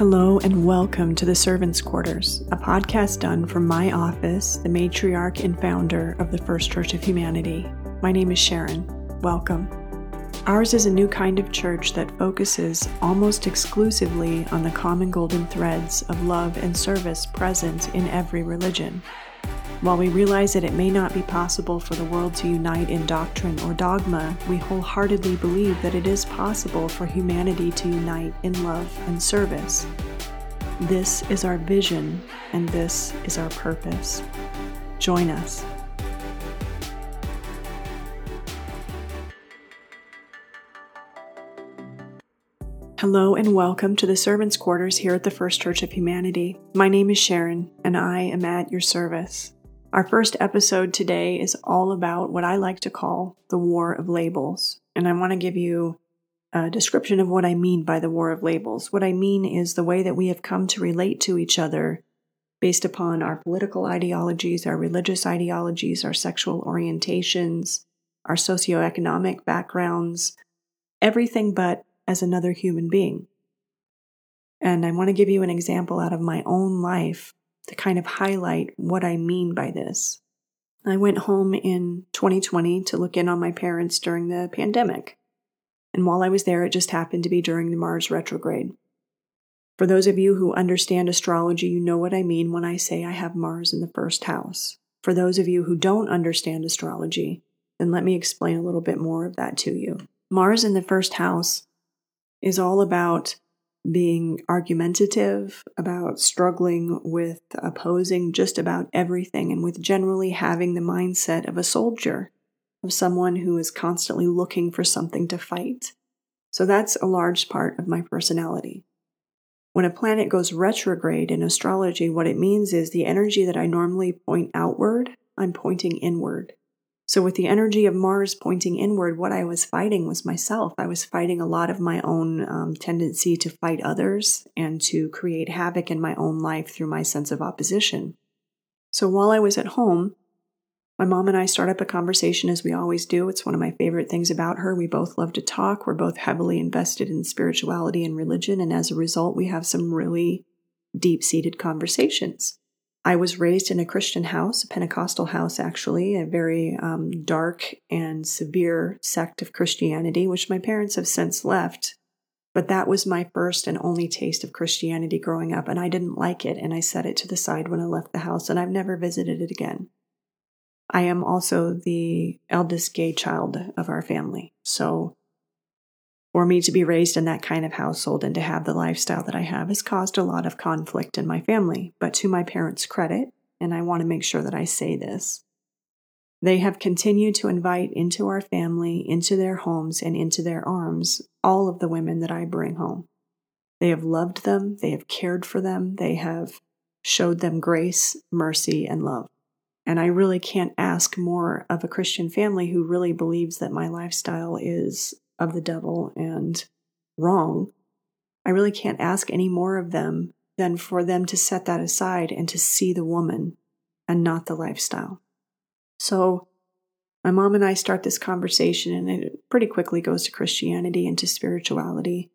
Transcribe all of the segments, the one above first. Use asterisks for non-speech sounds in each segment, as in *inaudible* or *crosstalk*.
Hello and welcome to the Servants' Quarters, a podcast done from my office, the matriarch and founder of the First Church of Humanity. My name is Sharon. Welcome. Ours is a new kind of church that focuses almost exclusively on the common golden threads of love and service present in every religion. While we realize that it may not be possible for the world to unite in doctrine or dogma, we wholeheartedly believe that it is possible for humanity to unite in love and service. This is our vision, and this is our purpose. Join us. Hello and welcome to the Servants' Quarters here at the First Church of Humanity. My name is Sharon, and I am at your service. Our first episode today is all about what I like to call the war of labels. And I want to give you a description of what I mean by the war of labels. What I mean is the way that we have come to relate to each other based upon our political ideologies, our religious ideologies, our sexual orientations, our socioeconomic backgrounds, everything but as another human being. And I want to give you an example out of my own life to kind of highlight what I mean by this. I went home in 2020 to look in on my parents during the pandemic. And while I was there, it just happened to be during the Mars retrograde. For those of you who understand astrology, you know what I mean when I say I have Mars in the first house. For those of you who don't understand astrology, then let me explain a little bit more of that to you. Mars in the first house is all about being argumentative, about struggling with opposing just about everything, and with generally having the mindset of a soldier, of someone who is constantly looking for something to fight. So that's a large part of my personality. When a planet goes retrograde in astrology, what it means is the energy that I normally point outward, I'm pointing inward. So, with the energy of Mars pointing inward, what I was fighting was myself. I was fighting a lot of my own um, tendency to fight others and to create havoc in my own life through my sense of opposition. So, while I was at home, my mom and I start up a conversation as we always do. It's one of my favorite things about her. We both love to talk. We're both heavily invested in spirituality and religion. And as a result, we have some really deep seated conversations. I was raised in a Christian house, a Pentecostal house, actually, a very um, dark and severe sect of Christianity, which my parents have since left. But that was my first and only taste of Christianity growing up, and I didn't like it, and I set it to the side when I left the house, and I've never visited it again. I am also the eldest gay child of our family, so for me to be raised in that kind of household and to have the lifestyle that I have has caused a lot of conflict in my family. But to my parents' credit, and I want to make sure that I say this, they have continued to invite into our family, into their homes, and into their arms all of the women that I bring home. They have loved them, they have cared for them, they have showed them grace, mercy, and love. And I really can't ask more of a Christian family who really believes that my lifestyle is of the devil and wrong, I really can't ask any more of them than for them to set that aside and to see the woman and not the lifestyle. So, my mom and I start this conversation, and it pretty quickly goes to Christianity and to spirituality.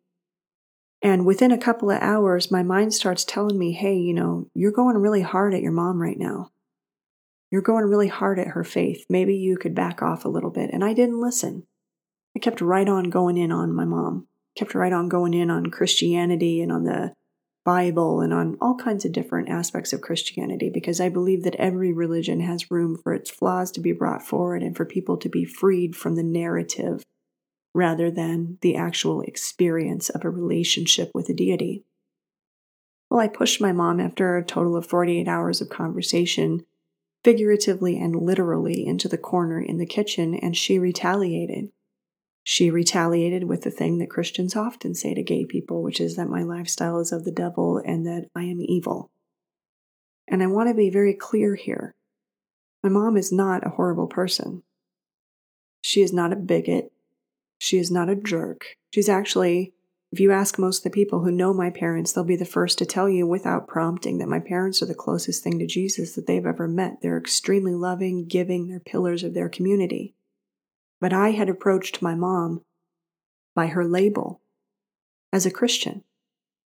And within a couple of hours, my mind starts telling me, hey, you know, you're going really hard at your mom right now. You're going really hard at her faith. Maybe you could back off a little bit. And I didn't listen. I kept right on going in on my mom, kept right on going in on Christianity and on the Bible and on all kinds of different aspects of Christianity because I believe that every religion has room for its flaws to be brought forward and for people to be freed from the narrative rather than the actual experience of a relationship with a deity. Well, I pushed my mom after a total of 48 hours of conversation, figuratively and literally, into the corner in the kitchen, and she retaliated. She retaliated with the thing that Christians often say to gay people, which is that my lifestyle is of the devil and that I am evil. And I want to be very clear here. My mom is not a horrible person. She is not a bigot. She is not a jerk. She's actually, if you ask most of the people who know my parents, they'll be the first to tell you without prompting that my parents are the closest thing to Jesus that they've ever met. They're extremely loving, giving, they're pillars of their community. But I had approached my mom by her label as a Christian.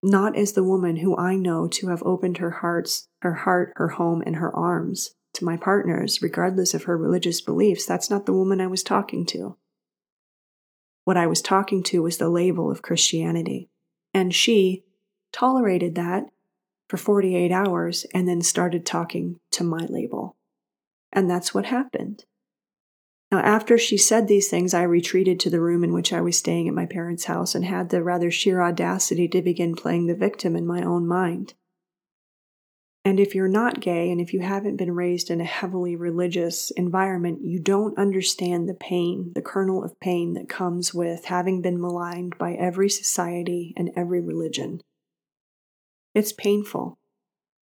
not as the woman who I know to have opened her hearts, her heart, her home, and her arms to my partners, regardless of her religious beliefs. That's not the woman I was talking to. What I was talking to was the label of Christianity. And she tolerated that for 48 hours and then started talking to my label. And that's what happened. Now, after she said these things, I retreated to the room in which I was staying at my parents' house and had the rather sheer audacity to begin playing the victim in my own mind. And if you're not gay and if you haven't been raised in a heavily religious environment, you don't understand the pain, the kernel of pain that comes with having been maligned by every society and every religion. It's painful.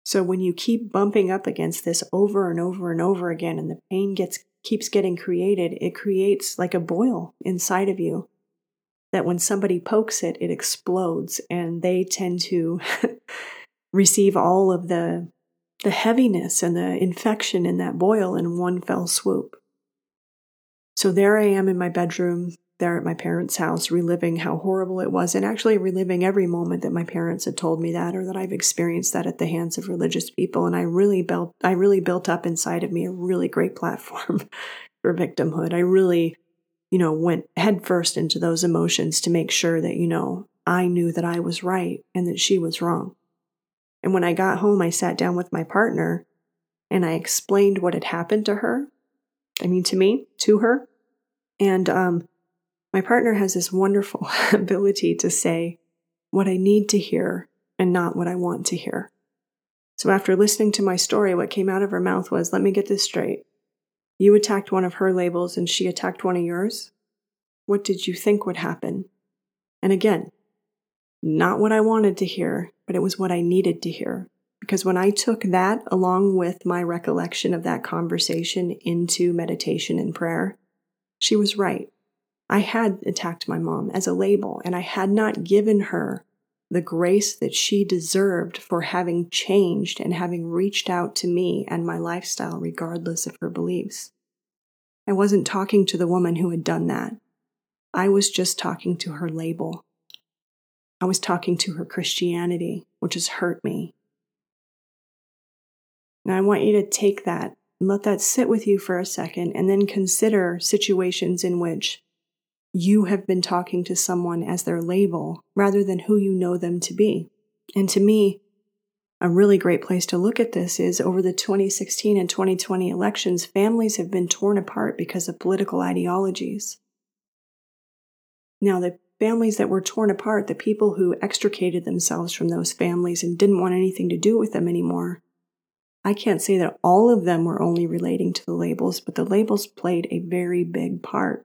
So when you keep bumping up against this over and over and over again and the pain gets keeps getting created, it creates like a boil inside of you that when somebody pokes it, it explodes and they tend to *laughs* receive all of the the heaviness and the infection in that boil in one fell swoop. So there I am in my bedroom, there at my parents' house, reliving how horrible it was, and actually reliving every moment that my parents had told me that, or that I've experienced that at the hands of religious people. And I really built, I really built up inside of me a really great platform *laughs* for victimhood. I really, you know, went headfirst into those emotions to make sure that, you know, I knew that I was right and that she was wrong. And when I got home, I sat down with my partner and I explained what had happened to her. I mean, to me, to her. And um, my partner has this wonderful *laughs* ability to say what I need to hear and not what I want to hear. So after listening to my story, what came out of her mouth was, Let me get this straight. You attacked one of her labels and she attacked one of yours? What did you think would happen? And again, not what I wanted to hear, but it was what I needed to hear. Because when I took that along with my recollection of that conversation into meditation and prayer, she was right. I had attacked my mom as a label, and I had not given her the grace that she deserved for having changed and having reached out to me and my lifestyle, regardless of her beliefs. I wasn't talking to the woman who had done that. I was just talking to her label. I was talking to her Christianity, which has hurt me. Now, I want you to take that and let that sit with you for a second and then consider situations in which you have been talking to someone as their label rather than who you know them to be. And to me, a really great place to look at this is over the 2016 and 2020 elections, families have been torn apart because of political ideologies. Now, the families that were torn apart, the people who extricated themselves from those families and didn't want anything to do with them anymore, I can't say that all of them were only relating to the labels, but the labels played a very big part.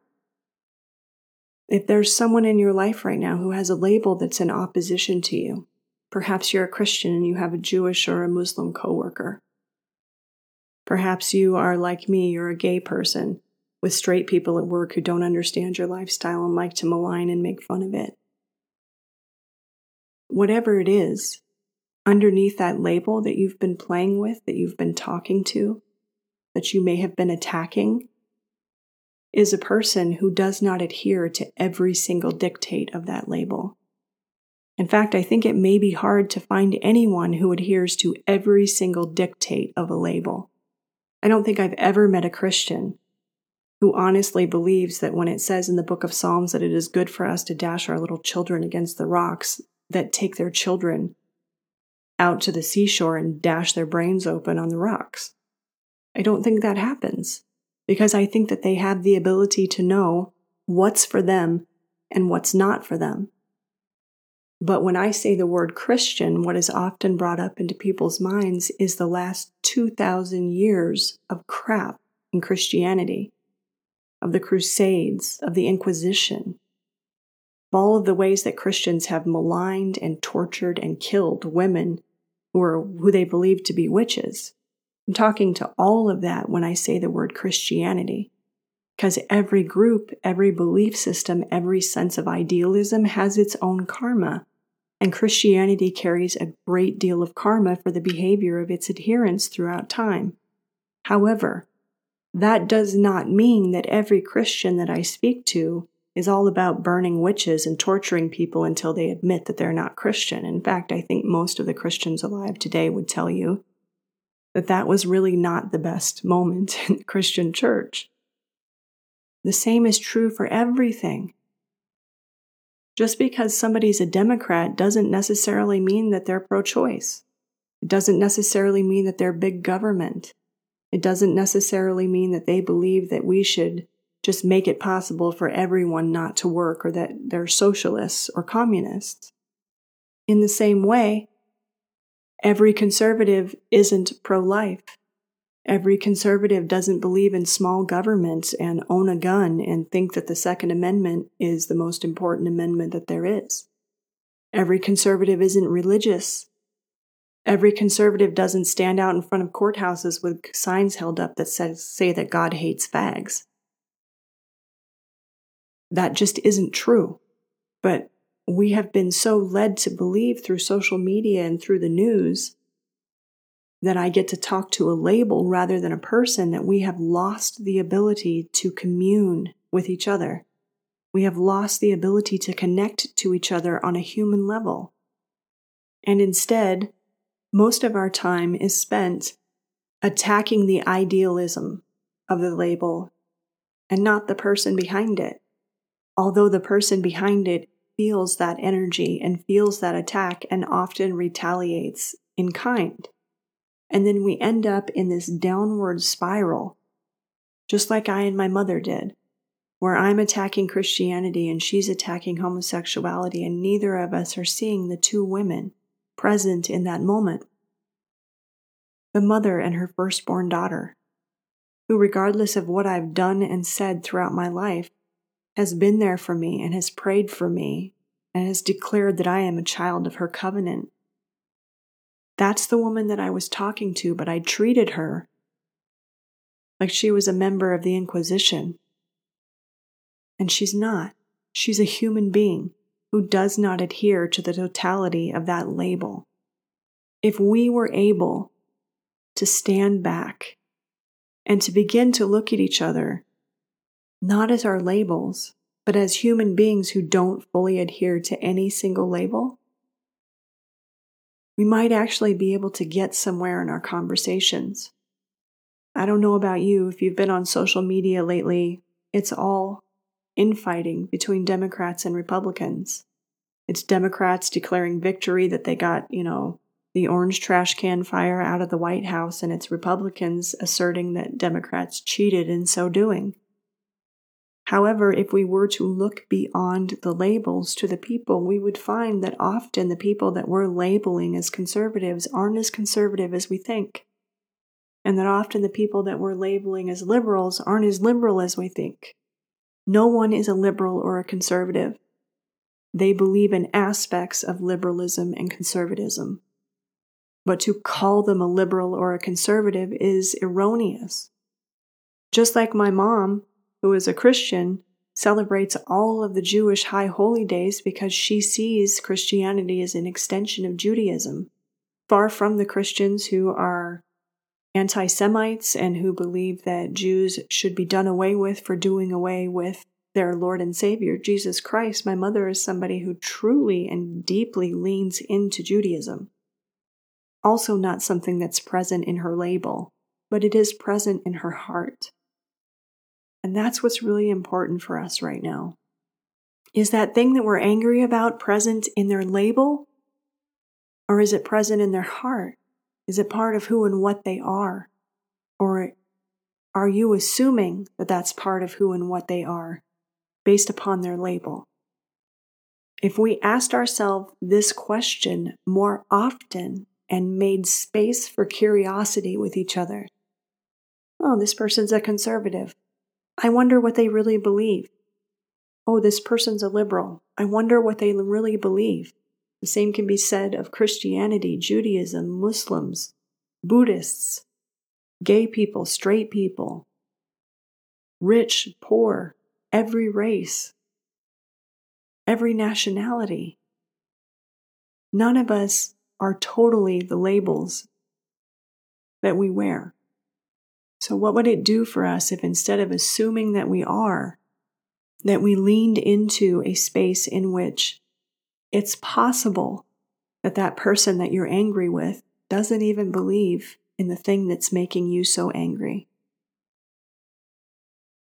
If there's someone in your life right now who has a label that's in opposition to you, perhaps you're a Christian and you have a Jewish or a Muslim coworker. Perhaps you are like me, you're a gay person with straight people at work who don't understand your lifestyle and like to malign and make fun of it. Whatever it is, underneath that label that you've been playing with, that you've been talking to, that you may have been attacking, is a person who does not adhere to every single dictate of that label. In fact, I think it may be hard to find anyone who adheres to every single dictate of a label. I don't think I've ever met a Christian who honestly believes that when it says in the book of Psalms that it is good for us to dash our little children against the rocks, that take their children out to the seashore and dash their brains open on the rocks. I don't think that happens because I think that they have the ability to know what's for them and what's not for them. But when I say the word Christian, what is often brought up into people's minds is the last 2,000 years of crap in Christianity, of the Crusades, of the Inquisition, of all of the ways that Christians have maligned and tortured and killed women who, are, who they believe to be witches. I'm talking to all of that when I say the word Christianity. Because every group, every belief system, every sense of idealism has its own karma. And Christianity carries a great deal of karma for the behavior of its adherents throughout time. However, that does not mean that every Christian that I speak to is all about burning witches and torturing people until they admit that they're not Christian. In fact, I think most of the Christians alive today would tell you that that was really not the best moment *laughs* in the Christian church. The same is true for everything. Just because somebody's a Democrat doesn't necessarily mean that they're pro choice. It doesn't necessarily mean that they're big government. It doesn't necessarily mean that they believe that we should just make it possible for everyone not to work or that they're socialists or communists. In the same way, every conservative isn't pro life. Every conservative doesn't believe in small government and own a gun and think that the Second Amendment is the most important amendment that there is. Every conservative isn't religious. Every conservative doesn't stand out in front of courthouses with signs held up that says, say that God hates fags. That just isn't true. But we have been so led to believe through social media and through the news that I get to talk to a label rather than a person, that we have lost the ability to commune with each other. We have lost the ability to connect to each other on a human level. And instead, most of our time is spent attacking the idealism of the label and not the person behind it. Although the person behind it feels that energy and feels that attack and often retaliates in kind. And then we end up in this downward spiral, just like I and my mother did, where I'm attacking Christianity and she's attacking homosexuality, and neither of us are seeing the two women present in that moment. The mother and her firstborn daughter, who, regardless of what I've done and said throughout my life, has been there for me and has prayed for me and has declared that I am a child of her covenant that's the woman that I was talking to, but I treated her like she was a member of the Inquisition. And she's not. She's a human being who does not adhere to the totality of that label. If we were able to stand back and to begin to look at each other, not as our labels, but as human beings who don't fully adhere to any single label, we might actually be able to get somewhere in our conversations. I don't know about you, if you've been on social media lately, it's all infighting between Democrats and Republicans. It's Democrats declaring victory that they got, you know, the orange trash can fire out of the White House, and it's Republicans asserting that Democrats cheated in so doing. However, if we were to look beyond the labels to the people, we would find that often the people that we're labeling as conservatives aren't as conservative as we think. And that often the people that we're labeling as liberals aren't as liberal as we think. No one is a liberal or a conservative. They believe in aspects of liberalism and conservatism. But to call them a liberal or a conservative is erroneous. Just like my mom who is a Christian, celebrates all of the Jewish high holy days because she sees Christianity as an extension of Judaism, far from the Christians who are anti Semites and who believe that Jews should be done away with for doing away with their Lord and Savior, Jesus Christ. My mother is somebody who truly and deeply leans into Judaism. Also, not something that's present in her label, but it is present in her heart. And that's what's really important for us right now. Is that thing that we're angry about present in their label? Or is it present in their heart? Is it part of who and what they are? Or are you assuming that that's part of who and what they are based upon their label? If we asked ourselves this question more often and made space for curiosity with each other, oh, this person's a conservative. I wonder what they really believe. Oh, this person's a liberal. I wonder what they really believe. The same can be said of Christianity, Judaism, Muslims, Buddhists, gay people, straight people, rich, poor, every race, every nationality. None of us are totally the labels that we wear. So, what would it do for us if instead of assuming that we are, that we leaned into a space in which it's possible that that person that you're angry with doesn't even believe in the thing that's making you so angry.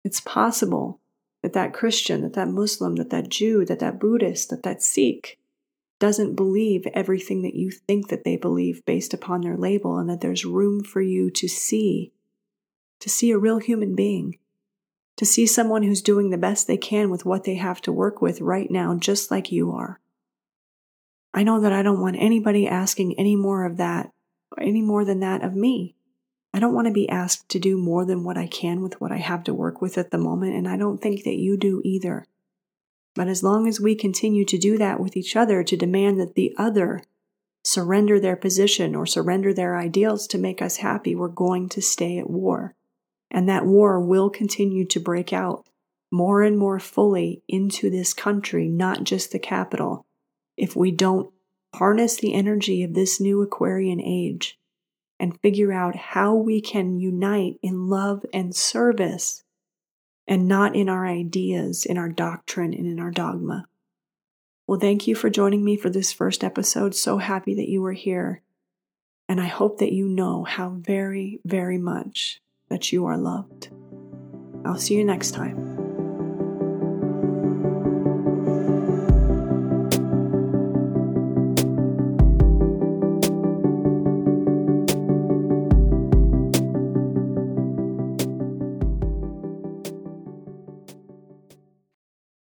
It's possible that that Christian, that that Muslim, that that Jew, that that Buddhist, that that Sikh doesn't believe everything that you think that they believe based upon their label and that there's room for you to see to see a real human being to see someone who's doing the best they can with what they have to work with right now just like you are i know that i don't want anybody asking any more of that any more than that of me I don't want to be asked to do more than what I can with what I have to work with at the moment, and I don't think that you do either. But as long as we continue to do that with each other, to demand that the other surrender their position or surrender their ideals to make us happy, we're going to stay at war. And that war will continue to break out more and more fully into this country, not just the capital, if we don't harness the energy of this new Aquarian age and figure out how we can unite in love and service and not in our ideas, in our doctrine, and in our dogma. Well, thank you for joining me for this first episode. So happy that you were here. And I hope that you know how very, very much that you are loved. I'll see you next time.